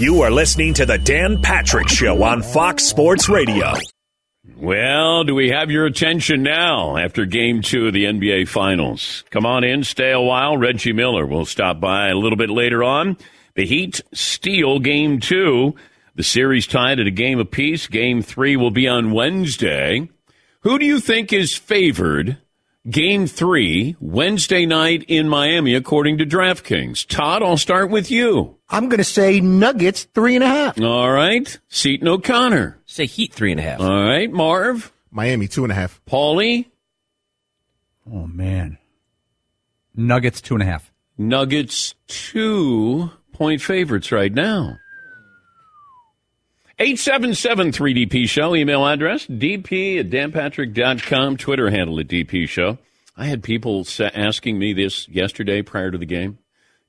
You are listening to the Dan Patrick Show on Fox Sports Radio. Well, do we have your attention now after game two of the NBA Finals? Come on in, stay a while. Reggie Miller will stop by a little bit later on. The Heat steal game two. The series tied at a game apiece. Game three will be on Wednesday. Who do you think is favored game three, Wednesday night in Miami, according to DraftKings? Todd, I'll start with you. I'm going to say Nuggets three and a half. All right. Seton O'Connor. Say Heat three and a half. All right. Marv. Miami two and a half. Paulie. Oh, man. Nuggets two and a half. Nuggets two point favorites right now. 877 3DP Show, email address, dp at danpatrick.com, Twitter handle at DP Show. I had people asking me this yesterday prior to the game.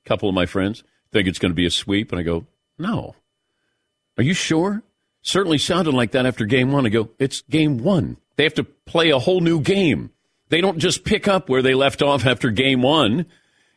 A couple of my friends think it's going to be a sweep. And I go, no. Are you sure? Certainly sounded like that after game one. I go, it's game one. They have to play a whole new game. They don't just pick up where they left off after game one.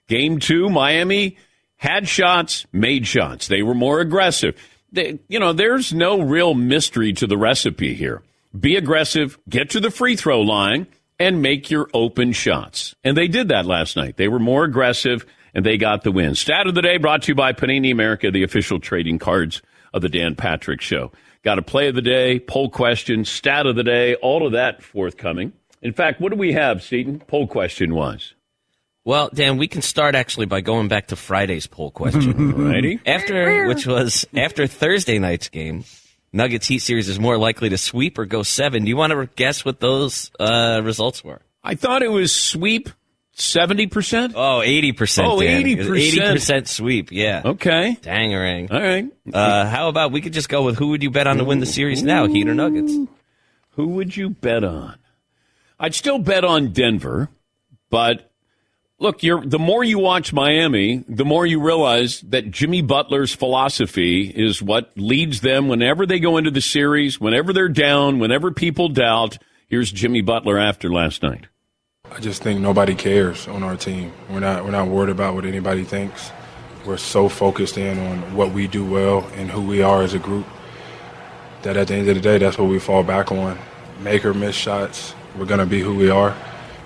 Game two, Miami had shots, made shots. They were more aggressive you know, there's no real mystery to the recipe here. Be aggressive, get to the free throw line, and make your open shots. And they did that last night. They were more aggressive, and they got the win. Stat of the day brought to you by Panini America, the official trading cards of the Dan Patrick Show. Got a play of the day, poll question, stat of the day, all of that forthcoming. In fact, what do we have, Seton? Poll question was. Well, Dan, we can start actually by going back to Friday's poll question. Righty. After which was after Thursday night's game, Nuggets Heat series is more likely to sweep or go seven. Do you want to guess what those uh, results were? I thought it was sweep 70%? Oh, 80%. Oh, 80%. 80% sweep, yeah. Okay. Dangerang. All right. Uh, how about we could just go with who would you bet on to win the series now, Heat or Nuggets? Who would you bet on? I'd still bet on Denver, but Look, the more you watch Miami, the more you realize that Jimmy Butler's philosophy is what leads them whenever they go into the series, whenever they're down, whenever people doubt. Here's Jimmy Butler after last night. I just think nobody cares on our team. We're not we're not worried about what anybody thinks. We're so focused in on what we do well and who we are as a group that at the end of the day, that's what we fall back on. Make or miss shots. We're gonna be who we are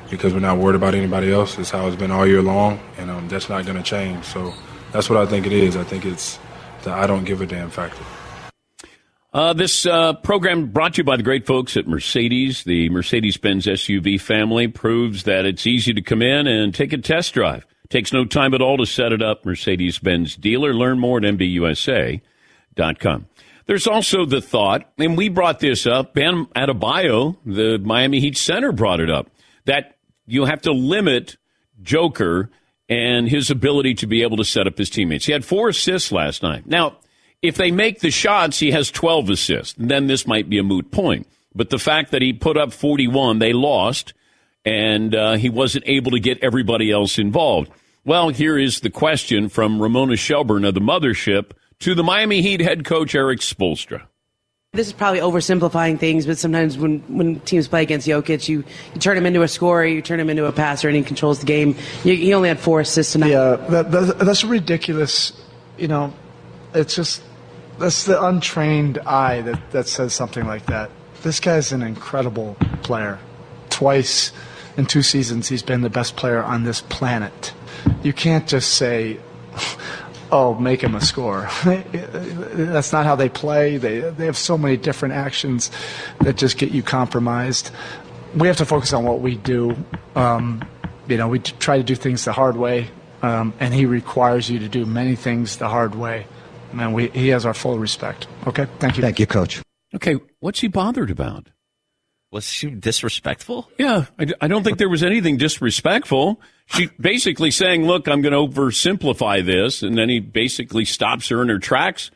because we're not worried about anybody else. It's how it's been all year long, and um, that's not going to change. So that's what I think it is. I think it's the I don't give a damn factor. Uh, this uh, program brought to you by the great folks at Mercedes. The Mercedes Benz SUV family proves that it's easy to come in and take a test drive. Takes no time at all to set it up. Mercedes Benz dealer. Learn more at MBUSA.com. There's also the thought, and we brought this up. Bam Adebayo, the Miami Heat center, brought it up that you have to limit Joker and his ability to be able to set up his teammates. He had four assists last night. Now, if they make the shots, he has 12 assists. Then this might be a moot point. But the fact that he put up 41, they lost, and uh, he wasn't able to get everybody else involved. Well, here is the question from Ramona Shelburne of the Mothership to the Miami Heat head coach Eric Spoelstra. This is probably oversimplifying things, but sometimes when, when teams play against Jokic, you, you turn him into a scorer, you turn him into a passer, and he controls the game. You, he only had four assists tonight. Yeah, that, that, that's ridiculous. You know, it's just that's the untrained eye that, that says something like that. This guy's an incredible player. Twice in two seasons, he's been the best player on this planet. You can't just say, oh, make him a score. That's not how they play. They, they have so many different actions that just get you compromised. We have to focus on what we do. Um, you know, we try to do things the hard way, um, and he requires you to do many things the hard way. Man, we, he has our full respect. Okay, thank you. Thank you, Coach. Okay, what's he bothered about? Was she disrespectful? Yeah, I, I don't think there was anything disrespectful. She basically saying, "Look, I'm going to oversimplify this," and then he basically stops her in her tracks.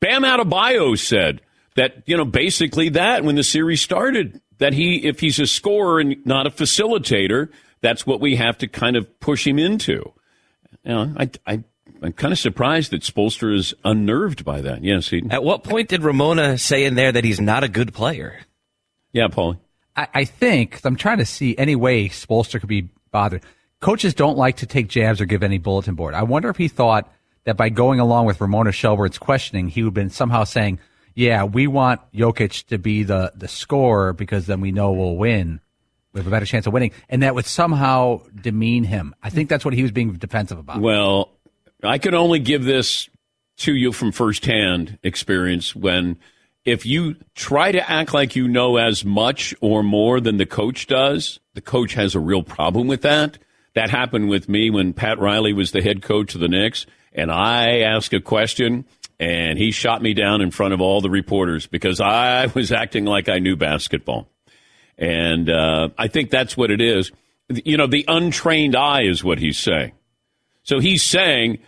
Bam Adebayo said that you know basically that when the series started that he if he's a scorer and not a facilitator, that's what we have to kind of push him into. You know, I, I I'm kind of surprised that Spoelstra is unnerved by that. Yes, he. At what point did Ramona say in there that he's not a good player? Yeah, Paul. I, I think I'm trying to see any way Spoelstra could be bothered. Coaches don't like to take jabs or give any bulletin board. I wonder if he thought that by going along with Ramona Shelburne's questioning, he would have been somehow saying, "Yeah, we want Jokic to be the the scorer because then we know we'll win." We have a better chance of winning, and that would somehow demean him. I think that's what he was being defensive about. Well, I can only give this to you from firsthand experience when if you try to act like you know as much or more than the coach does, the coach has a real problem with that. That happened with me when Pat Riley was the head coach of the Knicks, and I asked a question, and he shot me down in front of all the reporters because I was acting like I knew basketball. And uh, I think that's what it is. You know, the untrained eye is what he's saying. So he's saying,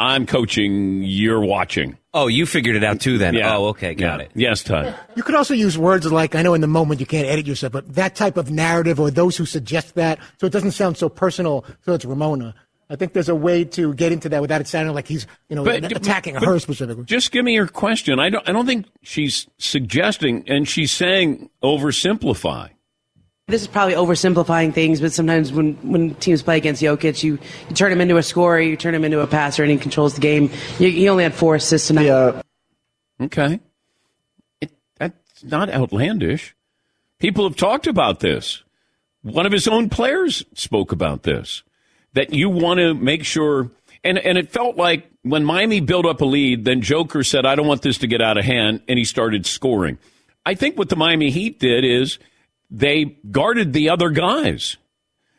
I'm coaching, you're watching. Oh, you figured it out too then. Yeah. Oh, okay, got Yeah. it. Yes, Todd. You could also use words like, I know in the moment you can't edit yourself, but that type of narrative or those who suggest that, so it doesn't sound so personal, so it's Ramona. I think there's a way to get into that without it sounding like he's, you know, But- attacking but her specifically. Just give me your question. I don't. I don't think she's suggesting, and she's saying oversimplify. This is probably oversimplifying things, but sometimes when, when teams play against Jokic, you, you turn him into a scorer, you turn him into a passer, and he controls the game. You, he only had four assists tonight. Yeah. Okay, it, that's not outlandish. People have talked about this. One of his own players spoke about this. That you want to make sure, and and it felt like when Miami built up a lead, then Joker said, "I don't want this to get out of hand," and he started scoring. I think what the Miami Heat did is they guarded the other guys.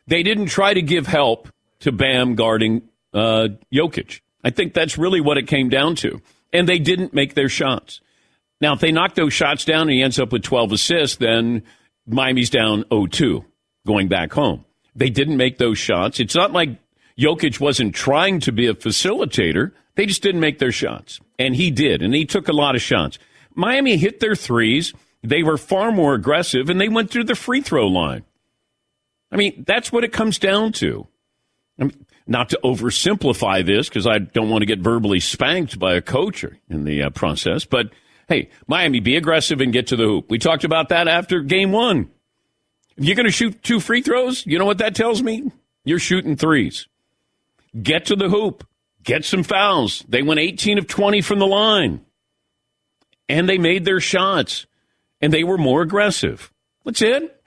They didn't try to give help to Bam guarding uh, Jokic. I think that's really what it came down to. And they didn't make their shots. Now, if they knock those shots down and he ends up with 12 assists, then Miami's down 0-2 going back home. They didn't make those shots. It's not like Jokic wasn't trying to be a facilitator. They just didn't make their shots. And he did. And he took a lot of shots. Miami hit their threes. They were far more aggressive and they went through the free throw line. I mean, that's what it comes down to. I mean, not to oversimplify this because I don't want to get verbally spanked by a coach in the uh, process, but hey, Miami, be aggressive and get to the hoop. We talked about that after game one. If you're going to shoot two free throws, you know what that tells me? You're shooting threes. Get to the hoop. Get some fouls. They went 18 of 20 from the line. And they made their shots. And they were more aggressive. That's it.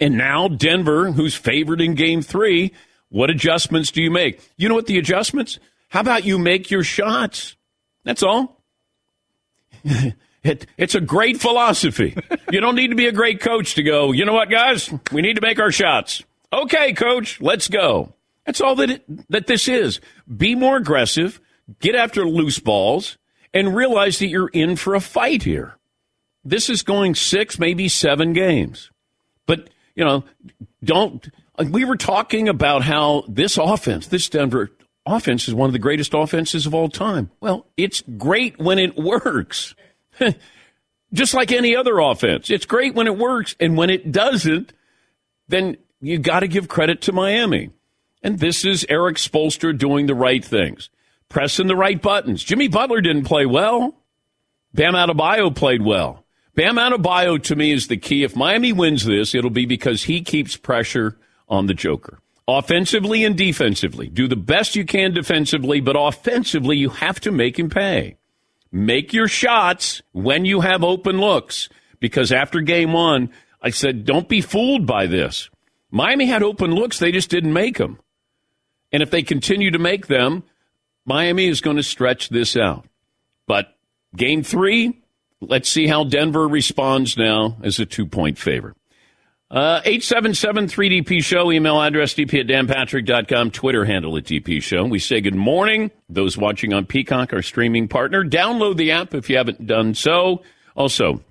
And now Denver, who's favored in game three, what adjustments do you make? You know what the adjustments? How about you make your shots? That's all. it, it's a great philosophy. you don't need to be a great coach to go, you know what, guys? We need to make our shots. Okay, coach, let's go. That's all that, it, that this is. Be more aggressive, get after loose balls, and realize that you're in for a fight here. This is going six, maybe seven games. But, you know, don't. We were talking about how this offense, this Denver offense, is one of the greatest offenses of all time. Well, it's great when it works. Just like any other offense. It's great when it works. And when it doesn't, then you got to give credit to Miami. And this is Eric Spoelstra doing the right things, pressing the right buttons. Jimmy Butler didn't play well, Bam Adebayo played well. Bam Adebayo to me is the key. If Miami wins this, it'll be because he keeps pressure on the Joker. Offensively and defensively. Do the best you can defensively, but offensively, you have to make him pay. Make your shots when you have open looks. Because after game one, I said, don't be fooled by this. Miami had open looks, they just didn't make them. And if they continue to make them, Miami is going to stretch this out. But game three, let's see how Denver responds now as a two point favorite. Uh, 877 3DP Show, email address dp at danpatrick.com, Twitter handle at DP Show. We say good morning. Those watching on Peacock, our streaming partner, download the app if you haven't done so. Also,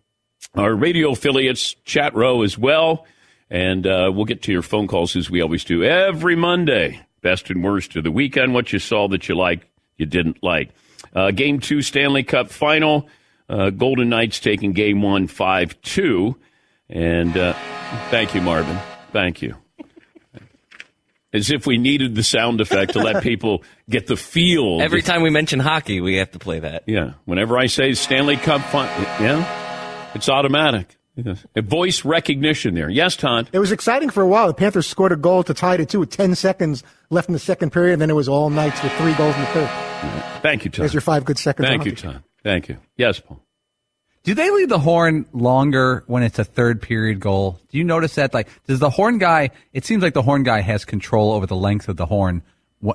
our radio affiliates, chat row as well. And uh, we'll get to your phone calls as we always do every Monday. Best and worst of the weekend, what you saw that you like, you didn't like. Uh, game two, Stanley Cup final. Uh, Golden Knights taking game one, 5 2. And uh, thank you, Marvin. Thank you. As if we needed the sound effect to let people get the feel. Every time we mention hockey, we have to play that. Yeah. Whenever I say Stanley Cup final, yeah, it's automatic. A voice recognition there. Yes, Todd. It was exciting for a while. The Panthers scored a goal to tie it two with 10 seconds left in the second period, and then it was all Knights with three goals in the third. Thank you, Todd. There's your five good seconds. Thank you, Todd. Thank you. Yes, Paul. Do they leave the horn longer when it's a third period goal? Do you notice that? Like, does the horn guy? It seems like the horn guy has control over the length of the horn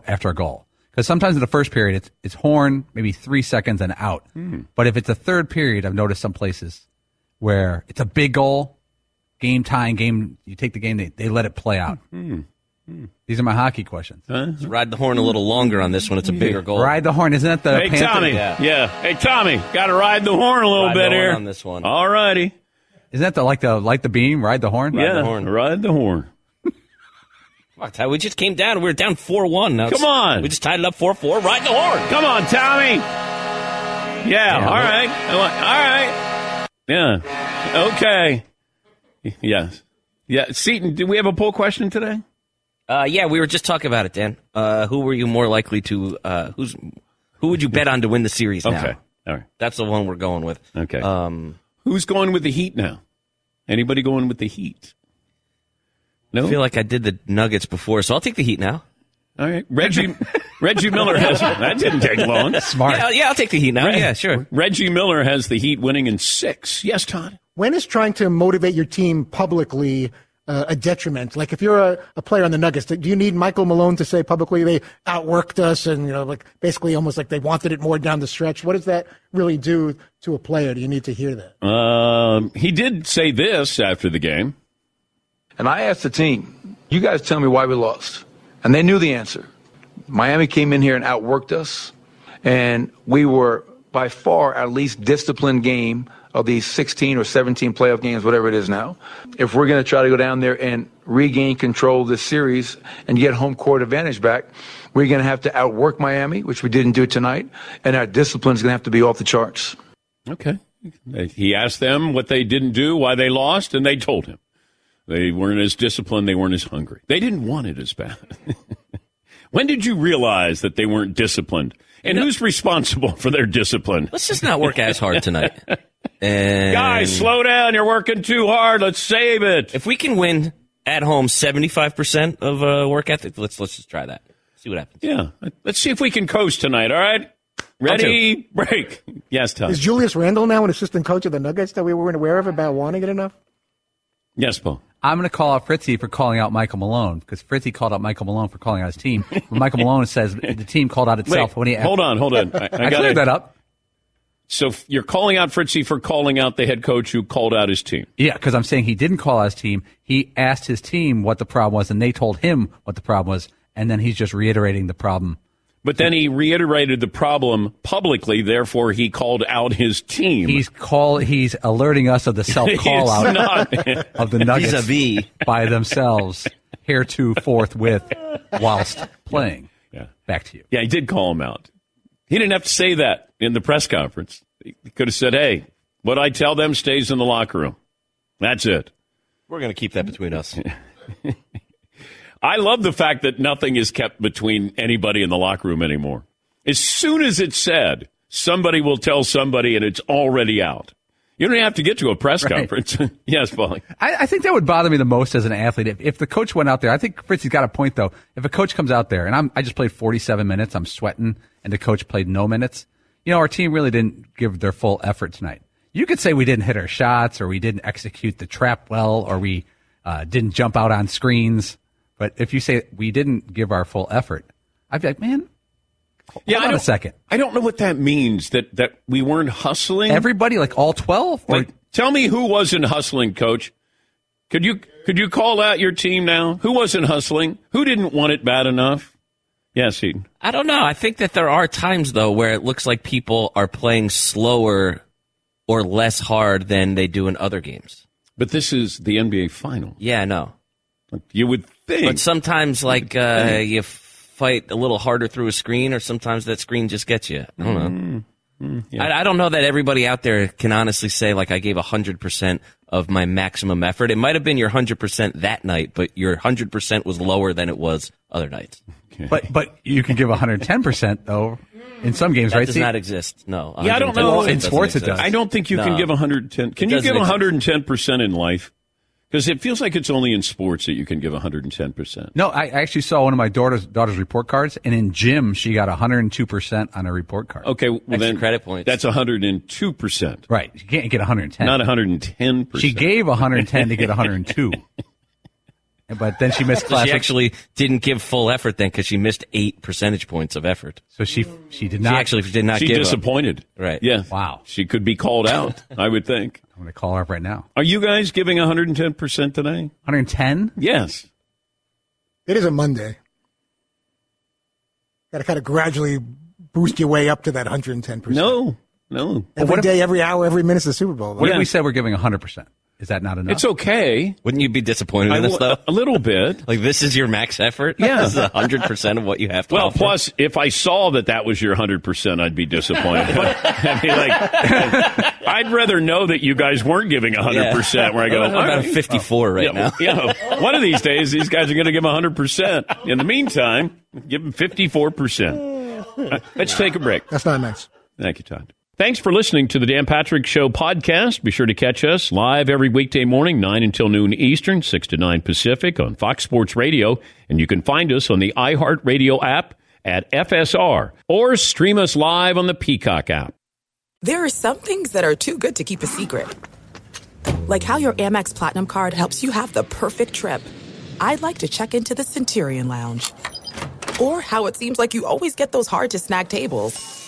after a goal. Because sometimes in the first period, it's it's horn maybe three seconds and out. Hmm. But if it's a third period, I've noticed some places where it's a big goal, game tying game. You take the game, they they let it play out. Hmm. These are my hockey questions. Let's ride the horn a little longer on this one. It's a bigger goal. Ride the horn, isn't that the Hey, Panther- Tommy. Yeah. Hey, Tommy. Got to ride the horn a little Ride bit here. on this one. All righty. Isn't that the like the like the beam? Ride the horn. yeah. The horn. ride the horn. Fuck, Ty, We just came down. We were down 4 1. Now Come on. We just tied it up 4 4. Ride the horn. Come on, Tommy. Yeah. all right. All right. Yeah. Okay. Yes. Yeah. Seton, do we have a poll question today? Uh, yeah, we were just talking about it, Dan. Uh, who were you more likely to? Uh, who's who would you bet on to win the series? Now? Okay. All right. That's the one we're going with. Okay. Um, Who's going with the Heat now? Anybody going with the Heat? No. I feel like I did the Nuggets before, so I'll take the Heat now. All right. Reggie Reggie Miller has that didn't take long. Smart. Yeah, yeah, I'll take the Heat now. Yeah, sure. Reggie Miller has the Heat winning in six. Yes, Todd. When is trying to motivate your team publicly uh, a detriment? Like if you're a, a player on the Nuggets, do you need Michael Malone to say publicly they outworked us and you know like basically almost like they wanted it more down the stretch? What does that really do to a player? Do you need to hear that? Um, he did say this after the game. And I asked the team, you guys tell me why we lost. And they knew the answer. Miami came in here and outworked us. And we were by far our least disciplined game of these 16 or 17 playoff games, whatever it is now. If we're going to try to go down there and regain control of this series and get home court advantage back, we're going to have to outwork Miami, which we didn't do tonight. And our discipline is going to have to be off the charts. Okay. He asked them what they didn't do, why they lost, and they told him. They weren't as disciplined, they weren't as hungry. They didn't want it as bad. when did you realize that they weren't disciplined? And who's responsible for their discipline? Let's just not work as hard tonight. And Guys, slow down. You're working too hard. Let's save it. If we can win at home seventy five percent of uh, work ethic, let's let's just try that. See what happens. Yeah. Let's see if we can coast tonight, all right? Ready? Break. Yes, Tom. Is Julius Randle now an assistant coach of the Nuggets that we weren't aware of about wanting it enough? Yes, Paul. I'm going to call out Fritzy for calling out Michael Malone because Fritzy called out Michael Malone for calling out his team. Michael Malone says the team called out itself Wait, when he hold on, hold on. I, I, gotta- cleared that up. So you're calling out Fritzy for calling out the head coach who called out his team. Yeah, because I'm saying he didn't call out his team. He asked his team what the problem was, and they told him what the problem was, and then he's just reiterating the problem. But then he reiterated the problem publicly, therefore he called out his team. He's call he's alerting us of the self call out not. of the Nuggets Vis-a-vis. by themselves, hereto forthwith, whilst playing. Yeah. Back to you. Yeah, he did call him out. He didn't have to say that in the press conference. He could have said, hey, what I tell them stays in the locker room. That's it. We're going to keep that between us. I love the fact that nothing is kept between anybody in the locker room anymore. As soon as it's said, somebody will tell somebody and it's already out. You don't have to get to a press Right. conference. yes, Paulie. I, I think that would bother me the most as an athlete. If, if the coach went out there, I think Fritzy's got a point though. If a coach comes out there and I'm, I just played 47 minutes, I'm sweating, and the coach played no minutes, you know, our team really didn't give their full effort tonight. You could say we didn't hit our shots, or we didn't execute the trap well, or we uh, didn't jump out on screens. But if you say we didn't give our full effort, I'd be like, man, hold I on a don't- second. I don't know what that means. That that we weren't hustling. Everybody, like all 12? Or- Like, tell me who wasn't hustling, Coach. Could you could you call out your team now? Who wasn't hustling? Who didn't want it bad enough? Yes, Eden. I don't know. I think that there are times though where it looks like people are playing slower or less hard than they do in other games. But this is the NBA final. Yeah, I know. You would think. But sometimes, like, uh, you fight a little harder through a screen, or sometimes that screen just gets you. I don't know. Mm, yeah. I, I don't know that everybody out there can honestly say, like, I gave 100% of my maximum effort. It might have been your 100% that night, but your 100% was lower than it was other nights. But but you can give 110 percent though in some games, That right? does See- not exist. No. Yeah, I don't know. in doesn't sports it does. I don't think you can No. give 110. Can you give exist. 110 percent in life? Because it feels like it's only in sports that you can give 110 percent. No, I actually saw one of my daughter's daughter's report cards, and in gym she got 102 percent on her report card. Okay, well Extra then credit points. That's 102 percent, Right, you can't get 110. not 110 percent. she gave 110 to get 102, but then she missed So class. she actually didn't give full effort then because she missed eight percentage points of effort. so she she did She not. actually did not She give up. disappointed. Right. Yeah. Wow. She could be called out. I would think. I'm going to call her up right now. Are you guys giving 110 percent today? 110. Yes. It is a Monday. Got to kind of gradually boost your way up to that 110%. No. No. Every what if- every hour, every minute's the Super Bowl. What Yeah. if we said we're giving 100 percent? Is that not enough? It's okay. Wouldn't you be disappointed I in us will- though? a little bit. Like this is your max effort? Yeah. This is hundred percent of what you have to Well, offer? plus, if I saw that that was your 100%, I'd be disappointed. But, I mean, like, I'd rather know that you guys weren't giving 100%, where I go, I'm all about right. 54 right yeah, now. yeah, one of these days, these guys are going to give 100%. In the meantime, give them 54%. Uh, Let's take a break. That's not nice. Thank you, Todd. Thanks for listening to the Dan Patrick Show podcast. Be sure to catch us live every weekday morning, 9 until noon Eastern, 6 to 9 Pacific on Fox Sports Radio. And you can find us on the iHeartRadio app at FSR or stream us live on the Peacock app. There are some things that are too good to keep a secret. Like how your Amex Platinum card helps you have the perfect trip. I'd like to check into the Centurion Lounge. Or how it seems like you always get those hard to snag tables.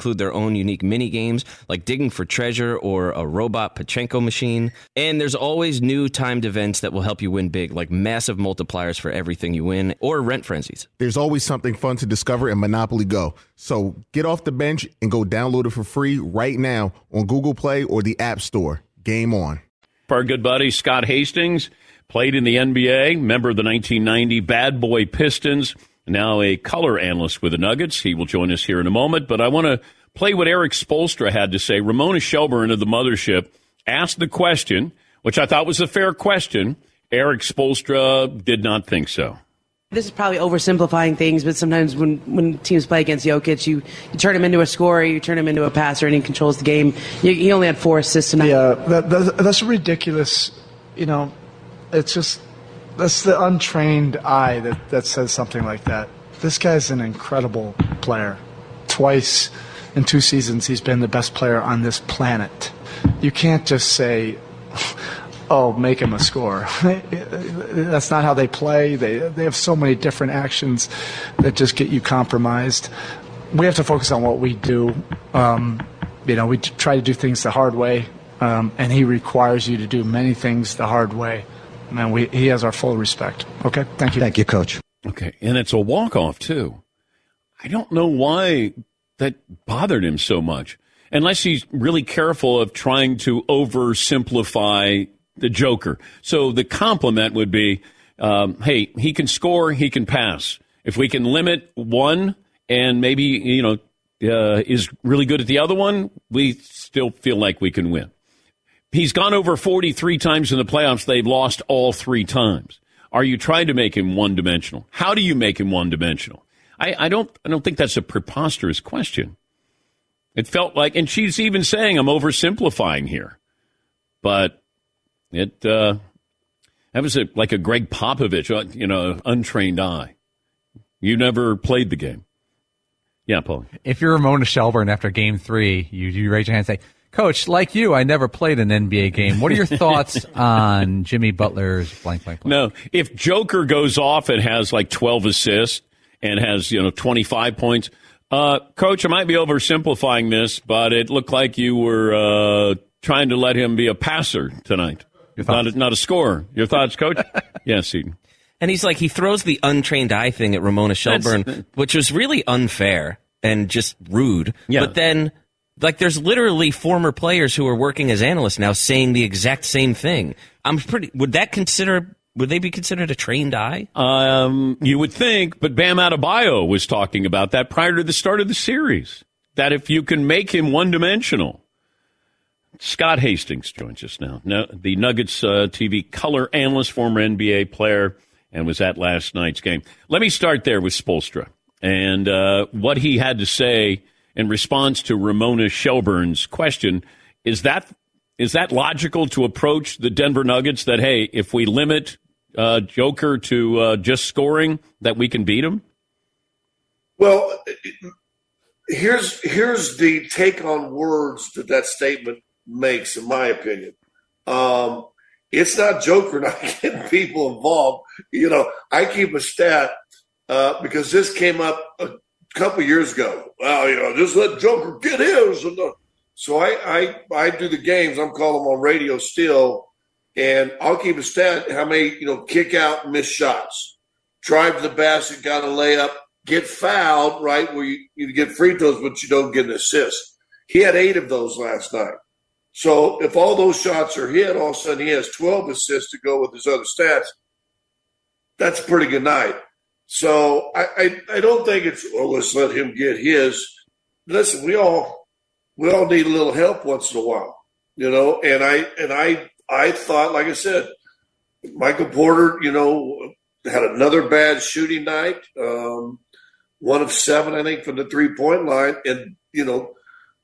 include their own unique mini games like digging for treasure or a robot Pachinko machine. And there's always new timed events that will help you win big, like massive multipliers for everything you win or rent frenzies. There's always something fun to discover in Monopoly Go. So get off the bench and go download it for free right now on Google Play or the App Store. Game on. Our good buddy Scott Hastings played in the NBA, member of the 1990 Bad Boy Pistons, now a color analyst with the Nuggets. He will join us here in a moment, but I want to play what Eric Spoelstra had to say. Ramona Shelburne of the Mothership asked the question, which I thought was a fair question. Eric Spoelstra did not think so. This is probably oversimplifying things, but sometimes when, when teams play against Jokic, you, you turn him into a scorer, you turn him into a passer, and he controls the game. You, he only had four assists tonight. Yeah, that, that, that's ridiculous. You know, it's just that's the untrained eye that, that says something like that. This guy's an incredible player. Twice in two seasons, he's been the best player on this planet. You can't just say, "Oh, make him a scorer." That's not how they play. They they have so many different actions that just get you compromised. We have to focus on what we do. Um, you know, we try to do things the hard way, um, and he requires you to do many things the hard way man, we, he has our full respect. Okay, thank you. Thank you, Coach. Okay, and it's a walk off too. I don't know why that bothered him so much, unless he's really careful of trying to oversimplify the Joker. So the compliment would be, um, "Hey, he can score, he can pass. If we can limit one, and maybe you know." Uh, is really good at the other one, we still feel like we can win. He's gone over 43 times in the playoffs. They've lost all three times. Are you trying to make him one dimensional? How do you make him one dimensional? I, I, don't I don't think that's a preposterous question. It felt like, and she's even saying I'm oversimplifying here, but it uh, that was a, like a Gregg Popovich, uh, you know, untrained eye. You never played the game. Yeah, Paul. If you're Ramona Shelburne after Game Three, you you raise your hand and say, Coach, like you, I never played an NBA game. What are your thoughts on Jimmy Butler's blank, blank, blank? No, if Joker goes off and has like 12 assists and has, you know, 25 points, uh, Coach, I might be oversimplifying this, but it looked like you were uh, trying to let him be a passer tonight, not a, not a scorer. Your thoughts, Coach? yes, Eden. And he's like, he throws the untrained eye thing at Ramona Shelburne, That's, which was really unfair and just rude. Yeah. But then like there's literally former players who are working as analysts now saying the exact same thing. I'm pretty. Would that consider? Would they be considered a trained eye? Um, you would think, but Bam Adebayo was talking about that prior to the start of the series. That if you can make him one dimensional. Scott Hastings joins us now. now the Nuggets uh, TV color analyst, former NBA player, and was at last night's game. Let me start there with Spoelstra and uh, what he had to say in response to Ramona Shelburne's question, is that is that logical to approach the Denver Nuggets that hey, if we limit uh, Joker to uh, just scoring, that we can beat him? Well, here's here's the take on words that that statement makes, in my opinion. Um, it's not Joker not getting people involved. You know, I keep a stat uh, because this came up couple years ago. Well, you know, just let Joker get his. And uh, so I, I, I do the games. I'm calling them on radio still, and I'll keep a stat how many you know kick out, miss shots, drive to the basket, got a layup, get fouled, right where you, you get free throws, but you don't get an assist. He had eight of those last night. So if all those shots are hit, all of a sudden he has 12 assists to go with his other stats. That's a pretty good night. So I, I, I don't think it's well. Let's let him get his. Listen, we all we all need a little help once in a while, you know. And I and I I thought, like I said, Michael Porter, you know, had another bad shooting night. Um, one of seven, I think, from the three point line. And you know,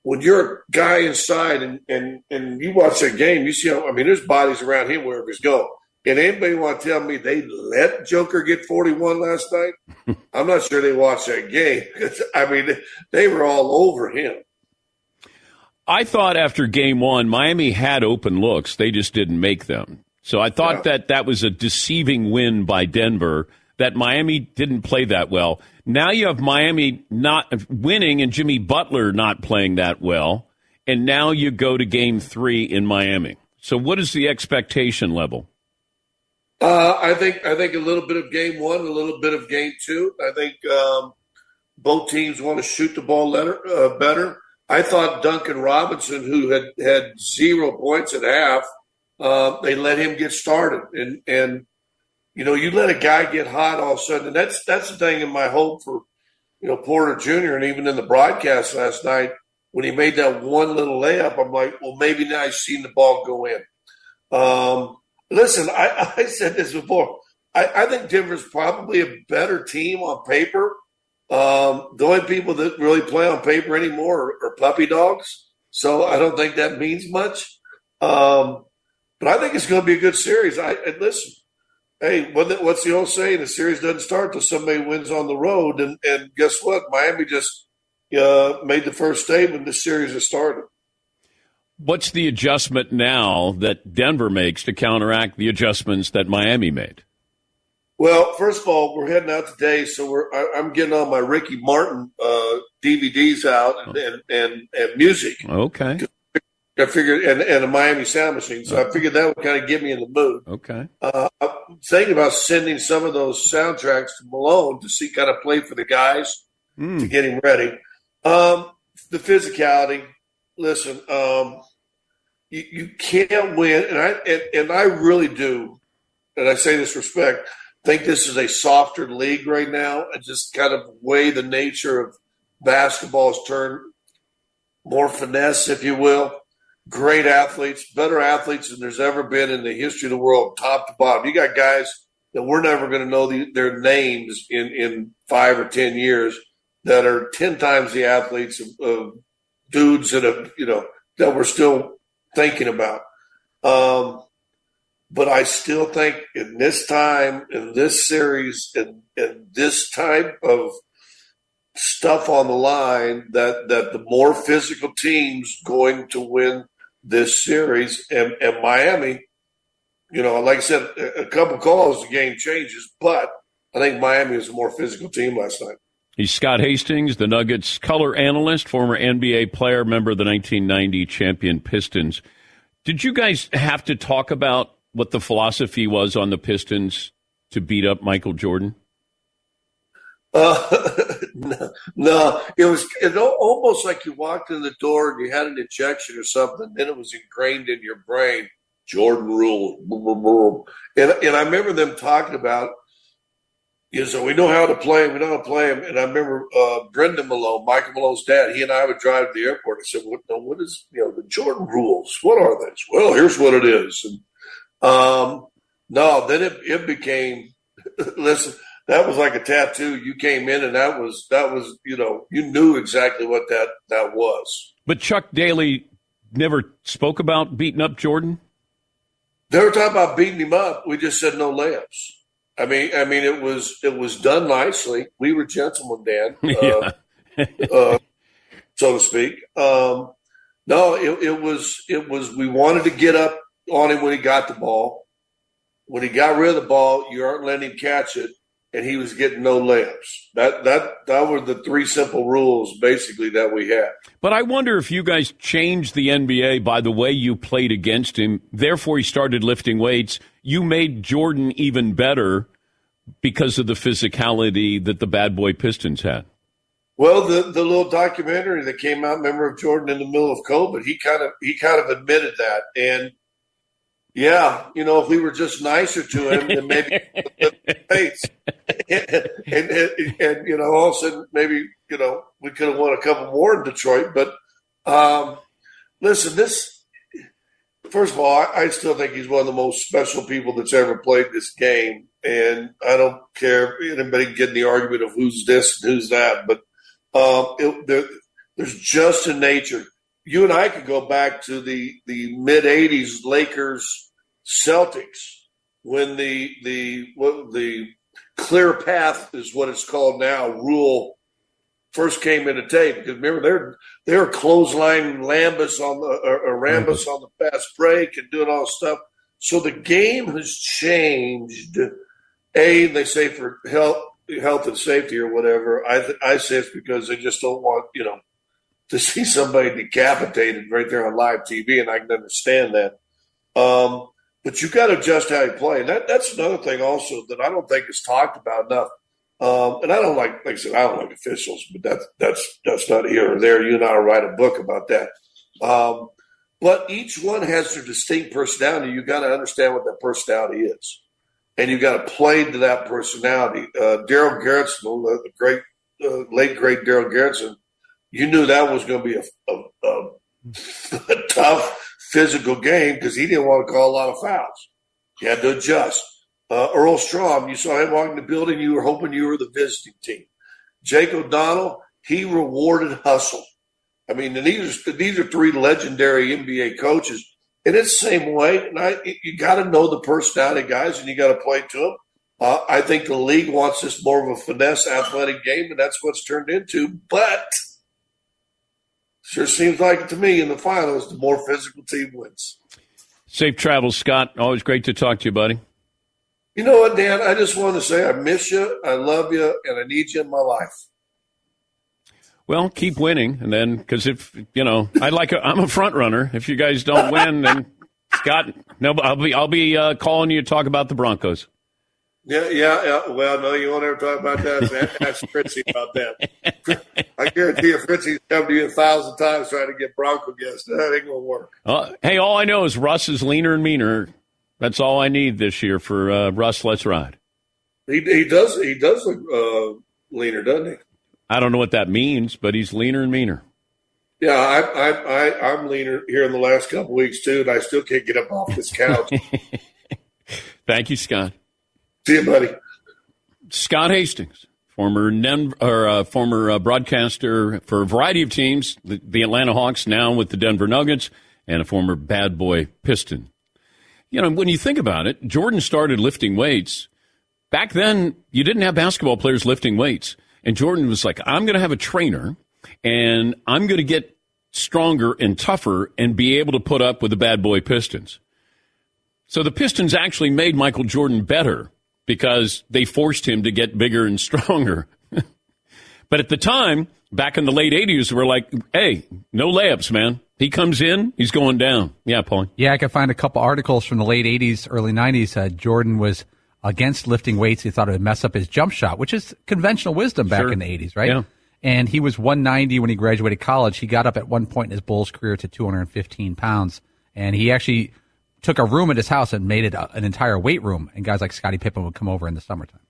when you're a guy inside and and and you watch that game, you see I mean, there's bodies around him wherever he's going. And anybody want to tell me they let Joker get 41 last night? I'm not sure they watched that game. I mean, they were all over him. I thought after game one, Miami had open looks. They just didn't make them. So I thought yeah. that that was a deceiving win by Denver, that Miami didn't play that well. Now you have Miami not winning and Jimmy Butler not playing that well, and now you go to Game Three in Miami. So, what is the expectation level? Uh, I think I think a little bit of game one, a little bit of game two. I think um, both teams want to shoot the ball better. Uh, better. I thought Duncan Robinson, who had had zero points at half, uh, they let him get started, and and you know you let a guy get hot all of a sudden, and that's that's the thing in my hope for you know Porter Jr. and even in the broadcast last night when he made that one little layup, I'm like, well, maybe now he's seen the ball go in. Um, listen, I, I said this before. I, I think Denver's probably a better team on paper. Um, the only people that really play on paper anymore are, are puppy dogs. So I don't think that means much. Um, but I think it's going to be a good series. I and listen. Hey, what's the old saying? The series doesn't start till somebody wins on the road, and and guess what? Miami just uh, made the first statement. The series has started. What's the adjustment now that Denver makes to counteract the adjustments that Miami made? Well, first of all, we're heading out today, so we're I, am getting all my Ricky Martin uh, DVDs out and, and, and, and music. Okay. I figured, and, and a Miami sound machine. So I figured that would kind of get me in the mood. Okay. Uh, I'm thinking about sending some of those soundtracks to Malone to see kind of play for the guys mm. to get him ready. Um, the physicality. Listen, um, you, you can't win, and I and, and I really do, and I say this respect. Think this is a softer league right now, and just kind of way the nature of basketball has turned more finesse, if you will. Great athletes, better athletes than there's ever been in the history of the world, top to bottom. You got guys that we're never going to know the, their names in, in five or ten years that are ten times the athletes of, of dudes that have you know that we're still thinking about. Um, but I still think in this time, in this series, in, in this type of stuff on the line, that that the more physical teams going to win this series, and, and Miami, you know, like I said, a, couple calls, the game changes, but I think Miami was a more physical team last night. He's Scott Hastings, the Nuggets color analyst, former NBA player, member of the 1990 champion Pistons. Did you guys have to talk about what the philosophy was on the Pistons to beat up Michael Jordan? Uh, no, no, it was it almost like you walked in the door and you had an injection or something. Then it was ingrained in your brain. Jordan rule, boom, boom, boom. and and I remember them talking about you know, so we know how to play him. We know how to play him. And I remember uh, Brendan Malone, Michael Malone's dad. He and I would drive to the airport. I said, "What? No, what is you know the Jordan rules? What are these?" Well, here's what it is. And um, no, then it, it became. listen, that was like a tattoo. You came in, and that was that was you know you knew exactly what that that was. But Chuck Daly never spoke about beating up Jordan. They were talking about beating him up. We just said no layups. I mean, I mean, it was it was done nicely. We were gentlemen, Dan, uh, uh, so to speak. Um, no, it, it was it was. We wanted to get up on him when he got the ball. When he got rid of the ball, you aren't letting him catch it, and he was getting no layups. That that that were the three simple rules basically that we had. But I wonder if you guys changed the NBA by the way you played against him. Therefore, he started lifting weights. You made Jordan even better because of the physicality that the bad boy Pistons had. Well, the the little documentary that came out, member of Jordan in the middle of COVID, he kind of he kind of admitted that, and yeah, you know, if we were just nicer to him, then maybe face, and, and, and, you know, all of a sudden maybe you know we could have won a couple more in Detroit. But um, listen, this first of all, I, I still think he's one of the most special people that's ever played this game, and I don't care if anybody can get in the argument of who's this and who's that, but um, it, there, there's just a nature. You and I could go back to the the mid '80s Lakers Celtics when the the what, the clear path is what it's called now rule first came into tape because remember they're they're clothesline Lambus on the or, or Rambis mm-hmm. on the fast break and doing all this stuff. So the game has changed. A they say for help health and safety or whatever, I th- I say it's because they just don't want you know to see somebody decapitated right there on live TV, and I can understand that. Um, but you got to adjust how you play, and that, that's another thing also that I don't think is talked about enough. Um, and I don't like, like I said, I don't like officials, but that's that's that's not here or there. You and I will write a book about that. Um, but each one has their distinct personality. You got to understand what that personality is, and you got to play to that personality. Uh, Darell Garretson, the great uh, late great Daryl Garretson, you knew that was going to be a, a, a tough physical game because he didn't want to call a lot of fouls. He had to adjust. Uh, Earl Strom, you saw him walking the building. You were hoping you were the visiting team. Jake O'Donnell, he rewarded hustle. I mean, these are, these are three legendary NBA coaches. And it's the same way. And I, you got to know the personality guys, and you got to play to them. Uh, I think the league wants this more of a finesse athletic game, and that's what's turned into. But sure seems like to me in the finals, the more physical team wins. Safe travels, Scott. Always great to talk to you, buddy. You know what, Dan? I just want to say I miss you, I love you, and I need you in my life. Well, keep winning, and then because if you know, I like a, I'm a front runner. If you guys don't win, then Scott, no, I'll be I'll be uh, calling you to talk about the Broncos. Yeah, yeah, yeah. Well, no, you won't ever talk about that. Ask Fritzy about that. I guarantee you, Fritzy's come to you a thousand times trying to get Bronco guests. That ain't gonna work. Uh, hey, all I know is Russ is leaner and meaner. That's all I need this year for uh, Russ. Let's ride. He he does he does look uh, leaner, doesn't he? I don't know what that means, but he's leaner and meaner. Yeah, I, I, I, I'm leaner here in the last couple weeks too, and I still can't get up off this couch. Thank you, Scott. See you, buddy. Scott Hastings, former Nem- or uh, former uh, broadcaster for a variety of teams, the, the Atlanta Hawks, now with the Denver Nuggets, and a former bad boy Piston. You know, when you think about it, Jordan started lifting weights. Back then, you didn't have basketball players lifting weights. And Jordan was like, I'm going to have a trainer and I'm going to get stronger and tougher and be able to put up with the bad boy Pistons. So the Pistons actually made Michael Jordan better because they forced him to get bigger and stronger. but at the time, back in the late 80s, we're like, hey, no layups, man. He comes in, he's going down. Yeah, Paul. Yeah, I could find a couple articles from the late 80s, early 90s. Uh, Jordan was against lifting weights. He thought it would mess up his jump shot, which is conventional wisdom back Sure. in the 80s, right? Yeah. And he was 190 when he graduated college. He got up at one point in his Bulls career to 215 pounds. And he actually took a room at his house and made it a, an entire weight room. And guys like Scottie Pippen would come over in the summertime.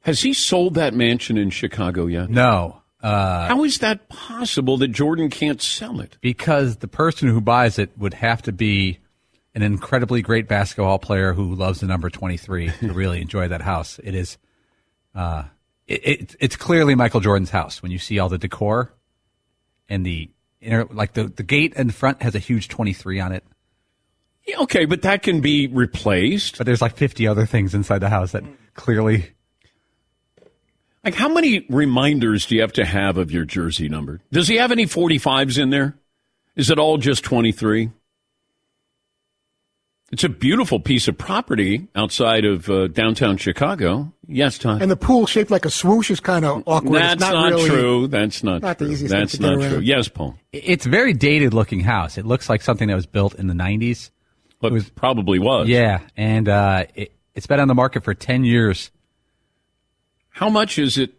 Has he sold that mansion in Chicago yet? No. Uh, How is that possible that Jordan can't sell it? because the person who buys it would have to be an incredibly great basketball player who loves the number 23 to really enjoy that house. It is, uh, it, it, it's clearly Michael Jordan's house when you see all the decor and the inner, like the, the gate in front has a huge 23 on it. Yeah, okay, but that can be replaced. But there's like 50 other things inside the house that clearly. Like, how many reminders do you have to have of your jersey number? Does he have any 45s in there? Is it all just 23? It's a beautiful piece of property outside of uh, downtown Chicago. Yes, Todd. And the pool shaped like a swoosh is kind of awkward. That's it's not, not, really, true. That's not, not the true. easiest thing That's to get not true. Yes, Paul. It's a very dated looking house. It looks like something that was built in the 90s. It was, probably was. Yeah. And uh, it, it's been on the market for 10 years. How much is it?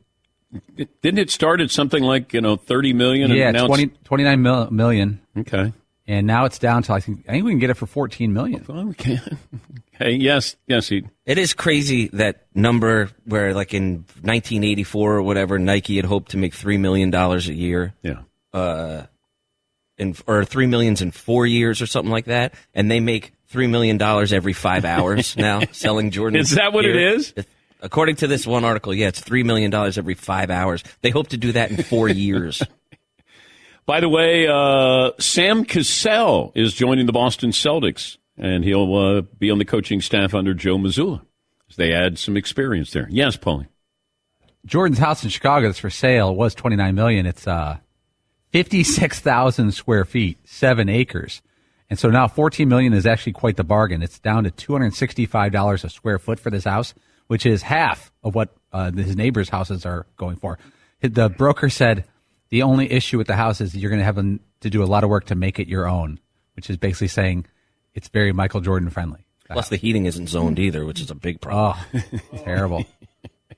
it- Didn't it start at something like you know thirty million? Yeah, and now 20, 29 mil, million. Okay. And now it's down to I think I think we can get it for 14 million. Okay. Hey, yes, yes, he. It is crazy that number where, like in 1984 or whatever, Nike had hoped to make three million dollars a year. Yeah. Uh, in or three millions in four years or something like that, and they make three million dollars every five hours now selling Jordan. Is that what it is? According to this one article, yeah, it's three million dollars every five hours. They hope to do that in four years. By the way, uh, Sam Cassell is joining the Boston Celtics, and he'll uh, be on the coaching staff under Joe Mazzulla. as They add some experience there. Yes, Paulie. Jordan's house in Chicago that's for sale was 29 million. It's uh 56,000 square feet, 7 acres. And so now 14 million is actually quite the bargain. It's down to $265 a square foot for this house, which is half of what uh, his neighbors' houses are going for. The broker said the only issue with the house is you're going to have to do a lot of work to make it your own, which is basically saying it's very Michael Jordan friendly. Plus, the heating isn't zoned either, which is a big problem. Oh, terrible.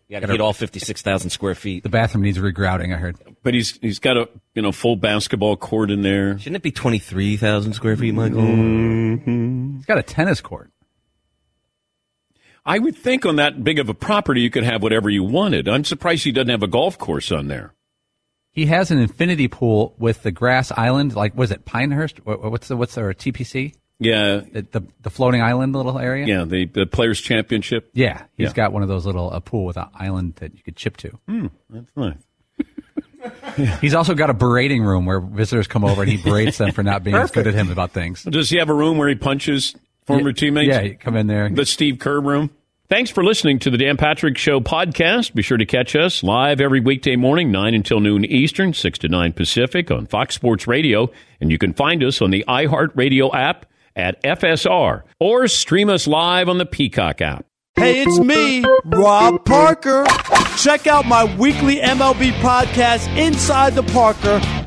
You got to heat all fifty-six thousand square feet. The bathroom needs regrouting. I heard. But he's he's got a you know full basketball court in there. Shouldn't it be twenty-three thousand square feet, Michael? Mm-hmm. He's got a tennis court. I would think on that big of a property you could have whatever you wanted. I'm surprised he doesn't have a golf course on there. He has an infinity pool with the grass island. Like was it Pinehurst? What's the what's their TPC? Yeah, The the, the floating island little area. yeah, the, the Players Championship. Yeah, he's Yeah. got one of those little a pool with an island that you could chip to. Hmm, that's nice. He's also got a berating room where visitors come over and he berates them for not being as good at him about things. Does he have a room where he punches former teammates? Yeah, you come in there. The Steve Kerr room. Thanks for listening to the Dan Patrick Show podcast. Be sure to catch us live every weekday morning, 9 until noon Eastern, 6 to 9 Pacific on Fox Sports Radio. And you can find us on the iHeartRadio app at FSR or stream us live on the Peacock app. Hey, it's me, Rob Parker. Check out my weekly MLB podcast, Inside the Parker,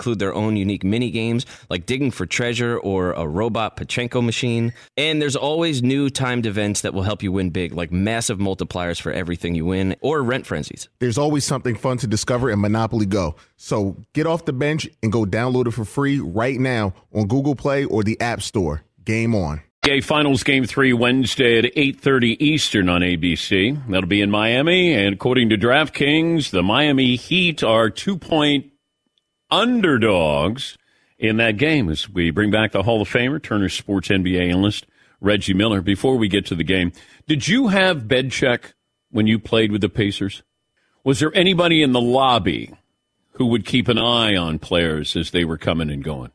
include their own unique mini games like digging for treasure or a robot Pachinko machine. And there's always new timed events that will help you win big, like massive multipliers for everything you win or rent frenzies. There's always something fun to discover in Monopoly Go. So get off the bench and go download it for free right now on Google Play or the App Store. Game on. NBA Finals Game 3 Wednesday at 8.30 Eastern on ABC. That'll be in Miami. And according to DraftKings, the Miami Heat are two-point underdogs in that game as we bring back the Hall of Famer, Turner Sports NBA analyst, Reggie Miller. Before we get to the game, did you have bed check when you played with the Pacers? Was there anybody in the lobby who would keep an eye on players as they were coming and going?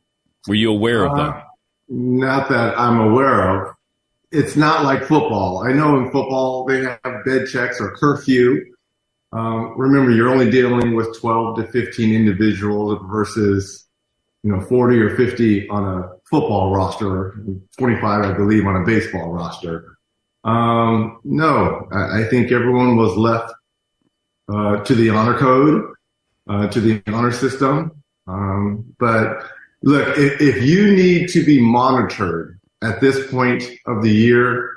Were you aware of that? Uh, Not that I'm aware of. It's not like football. I know in football they have bed checks or curfew. Um, remember, you're only dealing with 12 to 15 individuals versus, you know, 40 or 50 on a football roster, 45, I believe, on a baseball roster. Um, no, I, I think everyone was left uh, to the honor code. uh, to the honor system. Um, but look, if, if you need to be monitored at this point of the year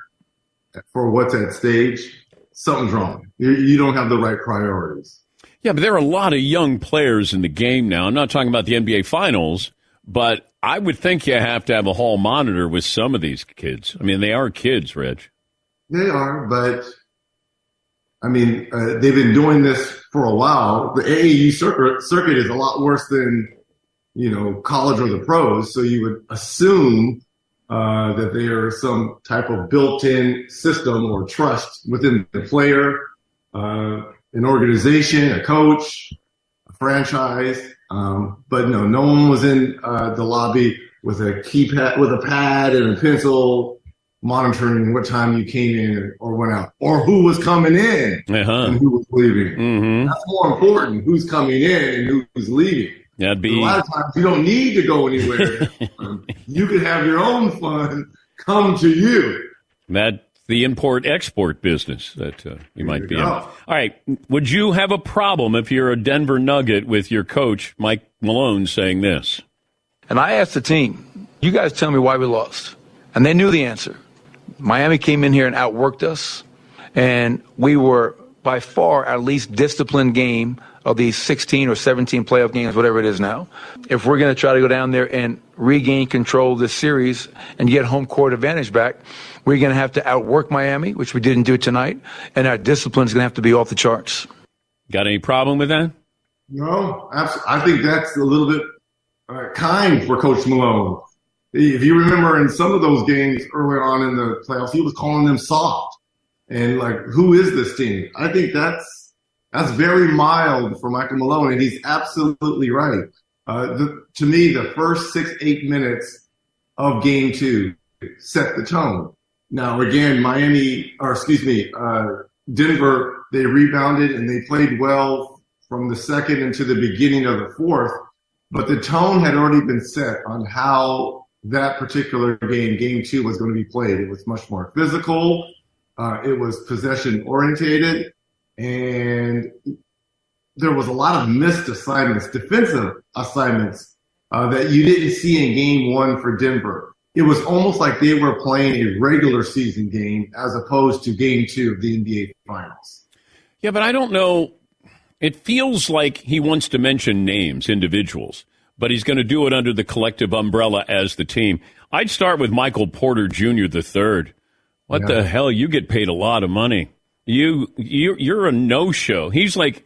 for what's at stage, something's wrong. You, you don't have the right priorities. Yeah, but there are a lot of young players in the game now. I'm not talking about the NBA Finals, but I would think you have to have a hall monitor with some of these kids. I mean, they are kids, Reg. They are, but I mean, uh, they've been doing this for a while. The AAU circuit, circuit is a lot worse than, you know, college or the pros. So you would assume uh, that there is some type of built-in system or trust within the player, uh, an organization, a coach, a franchise. Um, but no, no one was in uh, the lobby with a keypad, with a pad and a pencil, monitoring what time you came in or went out, or who was coming in uh-huh. and who was leaving. Mm-hmm. That's more important. Who's coming in and who's leaving. That'd be a lot of times you don't need to go anywhere. you can have your own fun come to you. That the import export business that uh, you might you be go. in. All right, would you have a problem if you're a Denver Nugget with your coach Mike Malone saying this? And I asked the team, you guys tell me why we lost. And they knew the answer. Miami came in here and outworked us, and we were by far our least disciplined game of these 16 or 17 playoff games, whatever it is now. If we're going to try to go down there and regain control of this series and get home court advantage back, we're going to have to outwork Miami, which we didn't do tonight, and our discipline is going to have to be off the charts. Got any problem with that? No, abs- I think that's a little bit uh, kind for Coach Malone. If you remember in some of those games early on in the playoffs, he was calling them soft. And like, who is this team? I think that's that's very mild for Michael Malone, and he's absolutely right. Uh, the, to me, the first six eight minutes of Game Two set the tone. Now, again, Miami, or excuse me, uh, Denver, they rebounded and they played well from the second into the beginning of the fourth, but the tone had already been set on how that particular game, game two, was going to be played. It was much more physical. Uh, it was possession orientated and there was a lot of missed assignments, defensive assignments, uh, that you didn't see in game one for Denver. It was almost like they were playing a regular season game as opposed to game two of the NBA finals. Yeah, but I don't know. It feels like he wants to mention names, individuals, but he's going to do it under the collective umbrella as the team. I'd start with Michael Porter Jr. the third. What Yeah. the hell? You get paid a lot of money. You you you're a no show. He's like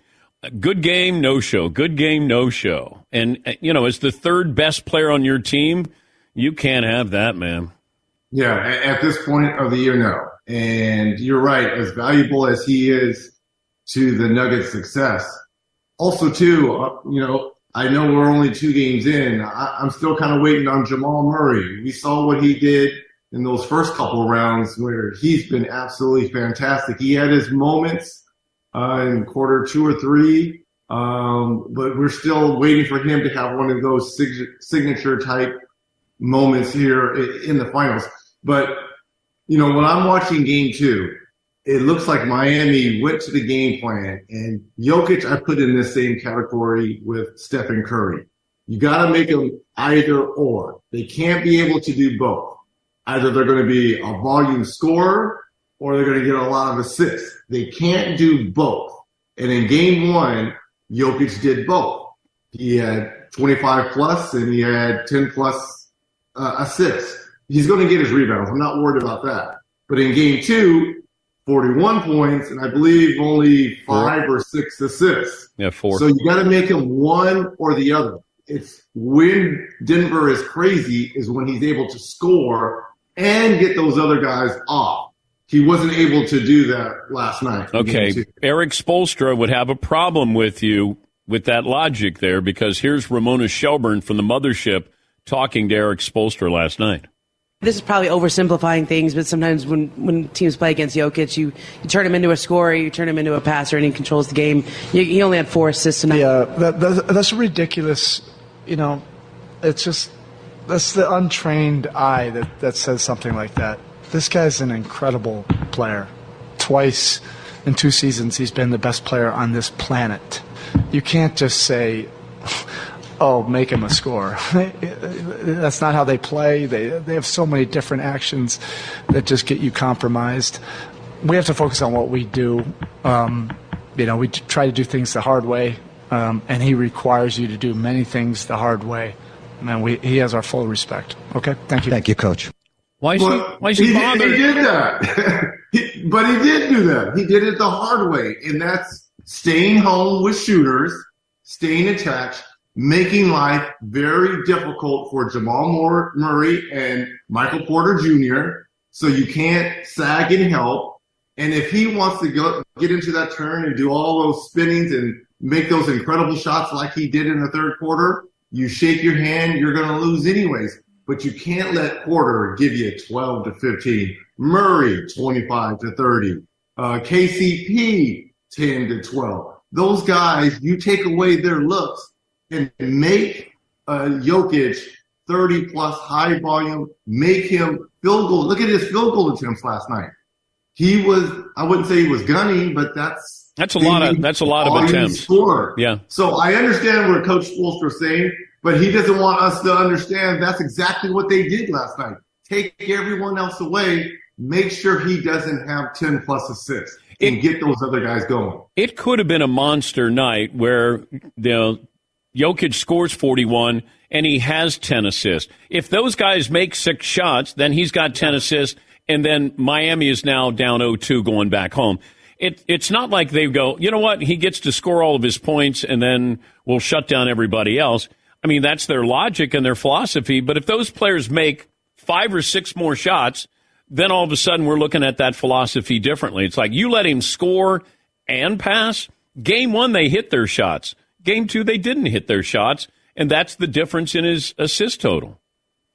good game, no show. Good game, no show. And you know, as the third best player on your team, you can't have that, man. Yeah, at this point of the year, no. And you're right, as valuable as he is to the Nuggets' success. Also, too, uh, you know, I know we're only two games in. I, I'm still kind of waiting on Jamal Murray. We saw what he did in those first couple rounds where he's been absolutely fantastic. He had his moments uh, in quarter two or three, um, but we're still waiting for him to have one of those sig- signature type moments here in the finals. But, you know, when I'm watching game two, it looks like Miami went to the game plan and Jokic, I put in this same category with Stephen Curry. You got to make them either or. They can't be able to do both. Either they're going to be a volume scorer or they're going to get a lot of assists. They can't do both. And in game one, Jokic did both. He had 25 plus and he had 10 plus uh, assists. He's going to get his rebounds. I'm not worried about that. But in game two, 41 points and I believe only five or six assists. Yeah, four. So you got to make him one or the other. It's when Denver is crazy is when he's able to score and get those other guys off. He wasn't able to do that last night. Okay. Erik Spoelstra would have a problem with you with that logic there because here's Ramona Shelburne from the mothership talking to Erik Spoelstra last night. This is probably oversimplifying things, but sometimes when, when teams play against Jokic, you, you turn him into a scorer, you turn him into a passer, and he controls the game. You, he only had four assists tonight. Yeah, that, that, that's ridiculous. You know, it's just that's the untrained eye that, that says something like that. This guy's an incredible player. Twice in two seasons, he's been the best player on this planet. you can't just say, "Oh, make him a score." That's not how they play. They they have so many different actions that just get you compromised. We have to focus on what we do. Um, you know, we try to do things the hard way, um, and he requires you to do many things the hard way. And we, he has our full respect. Okay, thank you. Thank you, Coach. Why is he, why is he he, bothered? he did that. He- but he did do that. He did it the hard way, and that's staying home with shooters, staying attached, making life very difficult for Jamal Moore, Murray and Michael Porter Jr. So you can't sag and help. And if he wants to go get into that turn and do all those spinnings and make those incredible shots like he did in the third quarter, you shake your hand, you're going to lose anyways. But you can't let Porter give you 12 to 15, Murray 25 to 30, uh, KCP 10 to 12. Those guys, you take away their looks and make uh, Jokic 30 plus high volume, make him field goal. Look at his field goal attempts last night. He was, I wouldn't say he was gunning, but that's That's a lot of that's a lot of attempts. scored. Yeah. So I understand what Coach Spoelstra is saying, but he doesn't want us to understand that's exactly what they did last night. Take everyone else away, make sure he doesn't have 10 plus assists, and get those other guys going. It could have been a monster night where you know Jokic scores 41 and he has 10 assists. If those guys make six shots, then he's got 10 assists, and then Miami is now down 0-2 going back home. It, it's not like they go, you know what, he gets to score all of his points and then we'll shut down everybody else. I mean, that's their logic and their philosophy. But if those players make five or six more shots, then all of a sudden we're looking at that philosophy differently. It's like you let him score and pass. Game one, they hit their shots. Game two, they didn't hit their shots. And that's the difference in his assist total.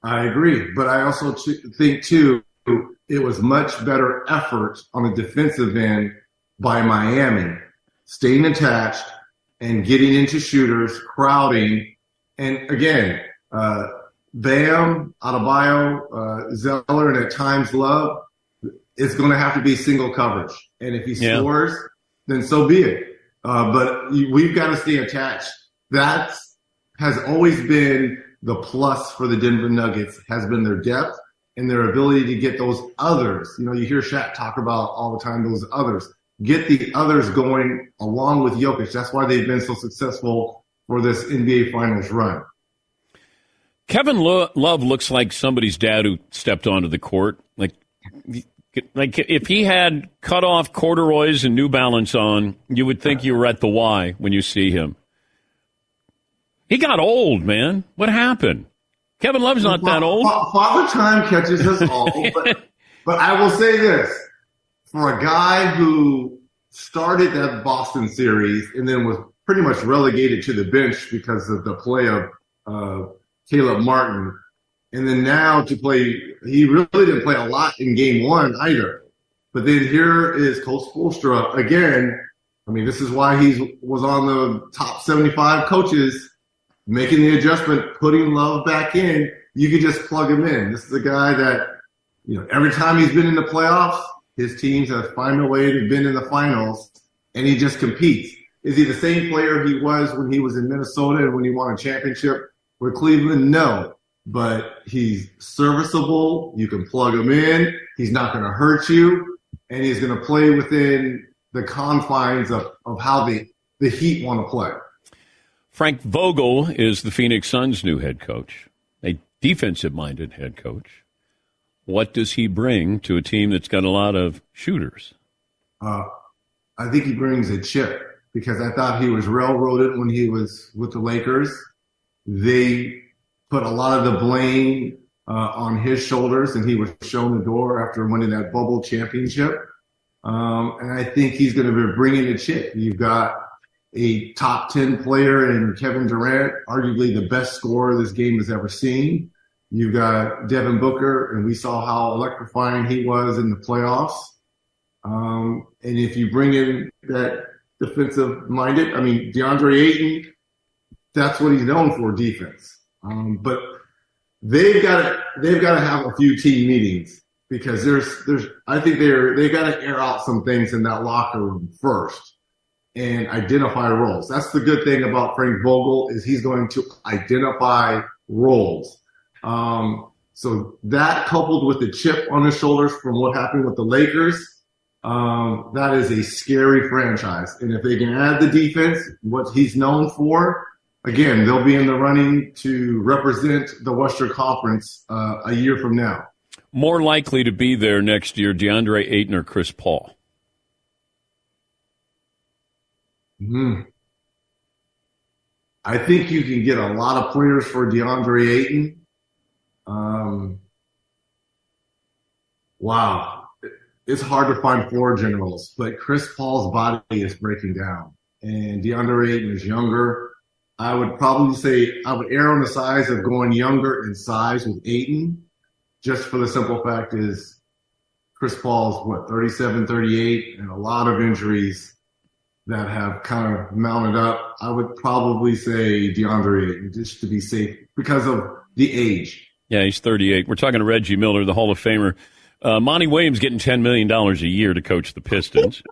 I agree, but I also think too it was much better effort on the defensive end by Miami, staying attached and getting into shooters, crowding, and again, uh, Bam, Adebayo, uh, Zeller, and at times Love, it's going to have to be single coverage, and if he Yeah. scores, then so be it. Uh, but we've got to stay attached. That has always been the plus for the Denver Nuggets has been their depth and their ability to get those others. You know, you hear Shaq talk about all the time those others. Get the others going along with Jokic. That's why they've been so successful for this NBA Finals run. Kevin Lo- Love looks like somebody's dad who stepped onto the court. Like, like if he had cut off corduroys and New Balance on, you would think you were at the Y when you see him. He got old, man. What happened? Kevin Love's not that old. Father Time catches us all, but, but I will say this: for a guy who started that Boston series and then was pretty much relegated to the bench because of the play of uh, Caleb Martin, and then now to play, he really didn't play a lot in Game One either. But then here is Coach Spoelstra again. I mean, this is why he was on the top 75 coaches making the adjustment, putting love back in, you could just plug him in. This is a guy that, you know, every time he's been in the playoffs, his teams have found a way to been in the finals and he just competes. Is he the same player he was when he was in Minnesota and when he won a championship with Cleveland? No, but he's serviceable. You can plug him in. He's not going to hurt you and he's going to play within the confines of, of how the, the Heat want to play. Frank Vogel is the Phoenix Suns' new head coach, a defensive minded head coach. What does he bring to a team that's got a lot of shooters? Uh, I think he brings a chip because I thought he was railroaded when he was with the Lakers. They put a lot of the blame uh, on his shoulders, and he was shown the door after winning that bubble championship. Um, and I think he's going to be bringing a chip. You've got a top 10 player in Kevin Durant, arguably the best scorer this game has ever seen. You've got Devin Booker, and we saw how electrifying he was in the playoffs. Um, and if you bring in that defensive minded, I mean, DeAndre Ayton, that's what he's known for, defense. Um, but they've got to, they've got to have a few team meetings because there's, there's, I think they're, they got to air out some things in that locker room first. and identify roles. That's the good thing about Frank Vogel is he's going to identify roles. Um, so that coupled with the chip on his shoulders from what happened with the Lakers, um, that is a scary franchise. And if they can add the defense, what he's known for, again, they'll be in the running to represent the Western Conference uh, a year from now. More likely to be there next year, DeAndre Ayton or Chris Paul? Hmm. I think you can get a lot of players for DeAndre Ayton. Um, wow. It's hard to find floor generals, but Chris Paul's body is breaking down, and DeAndre Ayton is younger. I would probably say I would err on the size of going younger in size with Ayton, just for the simple fact is Chris Paul's what 37, 38, and a lot of injuries that have kind of mounted up. I would probably say DeAndre Ayton just to be safe because of the age. Yeah, he's 38. We're talking to Reggie Miller, the Hall of Famer. Uh, Monty Williams getting $10 million a year to coach the Pistons.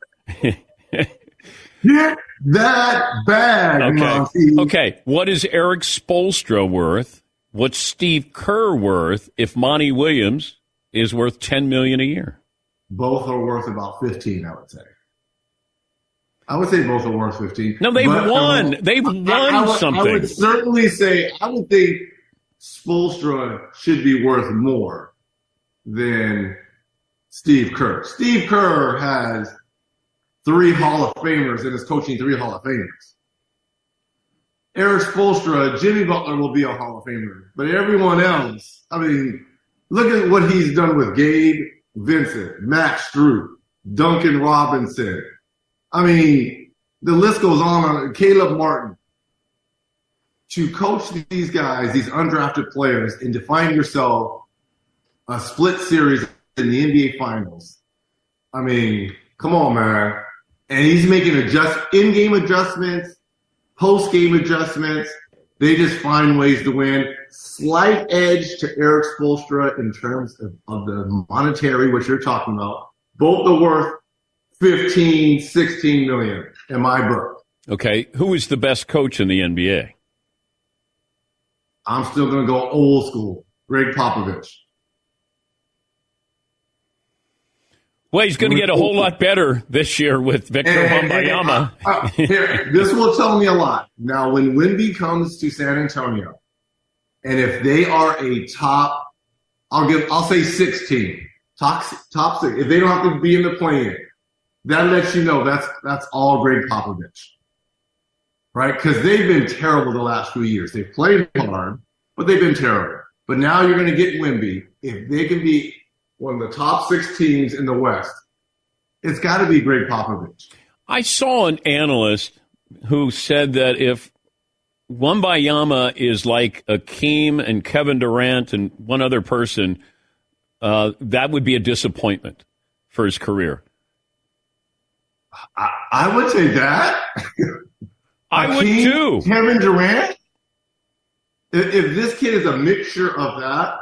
Get that bag, Okay. Monty. Okay. What is Erik Spoelstra worth? What's Steve Kerr worth if Monty Williams is worth 10 million a year? Both are worth about 15, I would say. I would say both are worth 15. No, they've won. They've I- won I would- I would certainly say, I would think Spoelstra should be worth more than Steve Kerr. Steve Kerr has three Hall of Famers and is coaching three Hall of Famers. Erik Spoelstra, Jimmy Butler will be a Hall of Famer, but everyone else, I mean, look at what he's done with Gabe Vincent, Max Strus, Duncan Robinson. I mean, the list goes on. Caleb Martin. To coach these guys, these undrafted players, and to find yourself a split series in the NBA Finals. I mean, come on, man. And he's making adjust in-game adjustments, post-game adjustments. They just find ways to win. Slight edge to Erik Spoelstra in terms of, of the monetary, what you're talking about. Both are worth 15, 16 million in my book. Okay. Who is the best coach in the NBA? I'm still going to go old school. Gregg Popovich. Well, he's going to get a whole lot better this year with Victor And- and- uh, uh, here, this will tell me a lot. Now, when Wimby comes to San Antonio, and if they are a top, I'll give, I'll say 16, top, top six. If they don't have to be in the play-in, that lets you know that's that's all Gregg Popovich, right? Because they've been terrible the last few years. They've played hard, but they've been terrible. But now you're going to get Wimby. If they can be one of the top six teams in the West, it's got to be Gregg Popovich. I saw an analyst who said that if Wembanyama is like Akeem and Kevin Durant and one other person, uh, that would be a disappointment for his career. I, I would say that. I would too. Kevin Durant. If, if this kid is a mixture of that,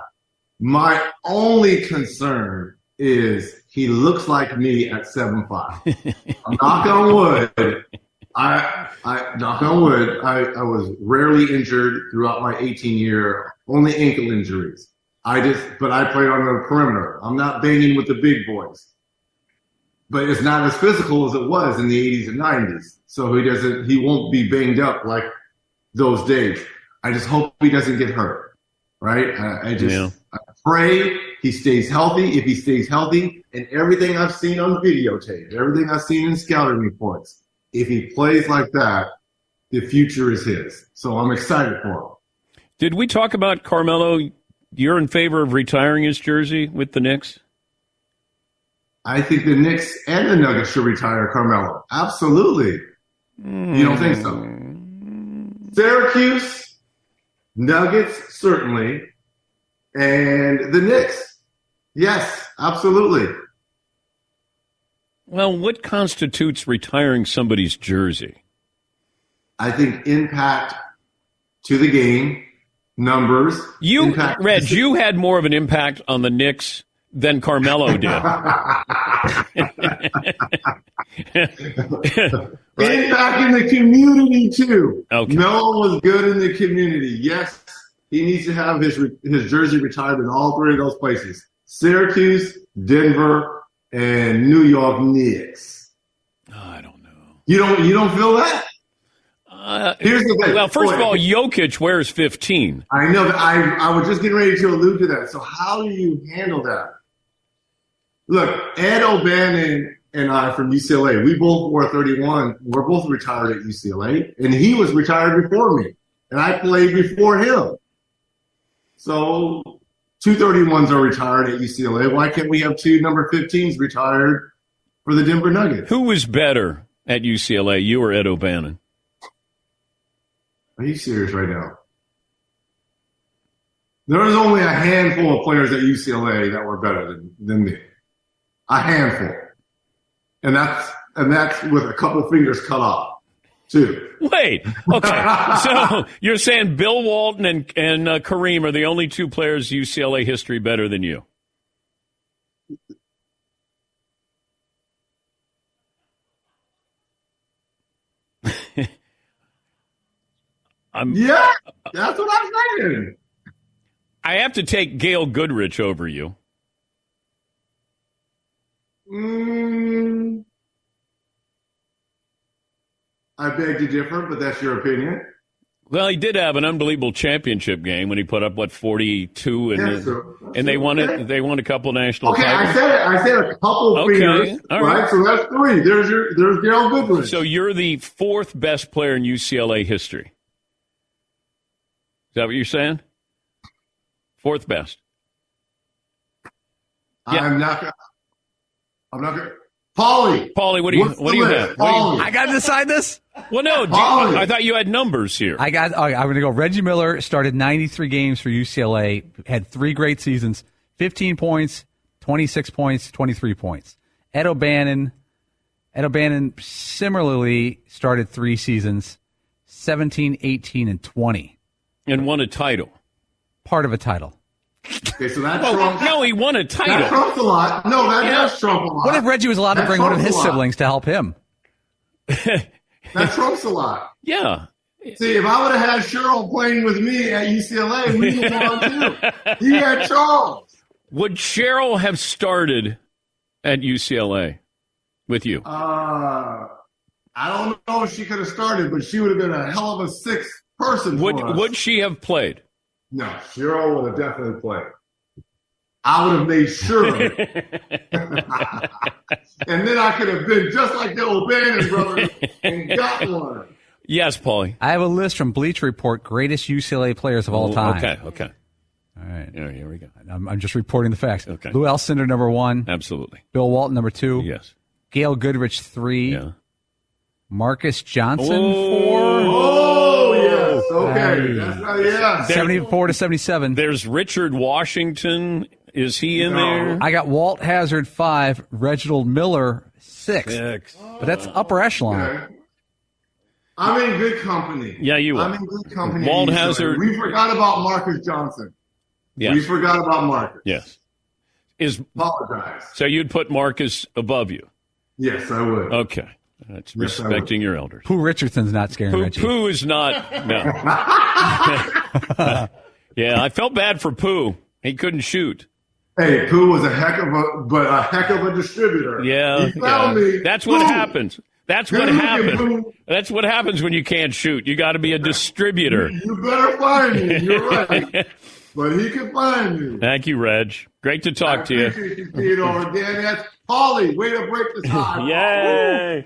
my only concern is he looks like me at seven five. knock on wood. I, I knock on wood. I, I was rarely injured throughout my 18 year, only ankle injuries. I just, but I played on the perimeter. I'm not banging with the big boys but it's not as physical as it was in the 80s and 90s. So he doesn't, he won't be banged up like those days. I just hope he doesn't get hurt, right? I, I just Yeah. I pray he stays healthy. If he stays healthy, and everything I've seen on videotape, everything I've seen in scouting reports, if he plays like that, the future is his. So I'm excited for him. Did we talk about Carmelo? You're in favor of retiring his jersey with the Knicks? I think the Knicks and the Nuggets should retire Carmelo. Absolutely. You don't think so? Mm. Syracuse, Nuggets, certainly, and the Knicks. Yes, absolutely. Well, what constitutes retiring somebody's jersey? I think impact to the game, numbers. You, impact Reg, you had more of an impact on the Knicks than Carmelo did. Impact in the community too. Okay. Was good in the community. Yes, he needs to have his his jersey retired in all three of those places: Syracuse, Denver, and New York Knicks. I don't know. You don't you don't feel that? Uh, Here's the thing. well, first of all, Jokic wears 15. I know I I was just getting ready to allude to that. So how do you handle that? Look, Ed O'Bannon and I from UCLA, we both wore 31. We're both retired at UCLA, and he was retired before me, and I played before him. So two 31s are retired at UCLA. Why can't we have two number 15s retired for the Denver Nuggets? Who was better at UCLA, you or Ed O'Bannon? Are you serious right now? There was only a handful of players at UCLA that were better than, than me. A handful. And that's and that's with a couple fingers cut off, too. Wait. Okay. so you're saying Bill Walton and, and uh, Kareem are the only two players UCLA history better than you? I'm, Yeah, that's what I'm saying. I have to take Gail Goodrich over you. Mm, I beg to differ, but that's your opinion. Well, he did have an unbelievable championship game when he put up what forty two, and Yes, sir. and they won it. They won a couple national Okay, I said it. I said a couple Okay, fingers, all right? right. So that's three. There's your there's Gail Goodwin. So you're the fourth best player in UCLA history. Is that what you're saying? Fourth best. Yeah. I'm not. Gonna- I'm not going. Paulie. Paulie, what do you what do you list? have? What do you- I got to decide this. well, no, do you- I thought you had numbers here. I got. Okay, I'm going to go. Reggie Miller started 93 games for UCLA. Had three great seasons. 15 points, 26 points, 23 points. Ed O'Bannon. Ed O'Bannon similarly started three seasons, 17, 18, and 20. and won a title. Part of a title. Okay, so that Well, trumps. no, he won a title. that title. trumps a lot. No, that Yeah. does trump a lot. What if Reggie was allowed to bring one of his siblings to help him? That trumps a lot. Yeah. See, if I would have had Cheryl playing with me at UCLA, we'd have won too. He had Charles. Would Cheryl have started at UCLA with you? Uh, I don't know if she could have started, but she would have been a hell of a sixth person Would for us. would she have played? No, Cheryl would have definitely played. I would have made sure. of it. and then I could have been just like the O'Bannon brothers and got one. Yes, Paulie. I have a list from Bleach Report, greatest UCLA players of all Oh, time. Okay, okay. All right. Yeah, here we go. I'm, I'm just reporting the facts. Okay. Lou Alcindor, number one. Absolutely. Bill Walton, number two. Yes. Gail Goodrich, three. Yeah. Marques Johnson, Oh, yes. Okay. That's right. Yeah. 74 to 77. There's Richard Washington. Is he in No. there? I got Walt Hazzard, five. Reginald Miller, six. Six. But that's upper echelon. Okay. I'm in good company. Yeah, you are. I'm in good company. Walt Hazzard- We forgot about Marques Johnson. Yes. We forgot about Marques. Yes. Is Apologize. so you'd put Marques above you? Yes, I would. Okay. Uh, that's Yes, respecting your elders. Pooh Richardson's not scaring Pooh, Reggie. Pooh is not. No. yeah, I felt bad for Pooh. He couldn't shoot. Hey, Pooh was a heck of a, but a heck of a distributor. Yeah, he found yeah. me. That's what happens. That's what Good looking, happens. That's what happens when you can't shoot. You got to be a distributor. You better find me. You're right. but he can find me. Thank you, Reg. Great to talk I to you. appreciate you, Theodore. Dan, that's Paulie. Way to break the tie. Yay!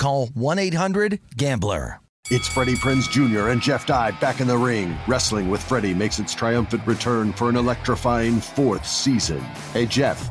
call 1-800-GAMBLER. It's Freddie Prinze Jr. and Jeff Dye back in the ring. Wrestling with Freddie makes its triumphant return for an electrifying fourth season. Hey, Jeff,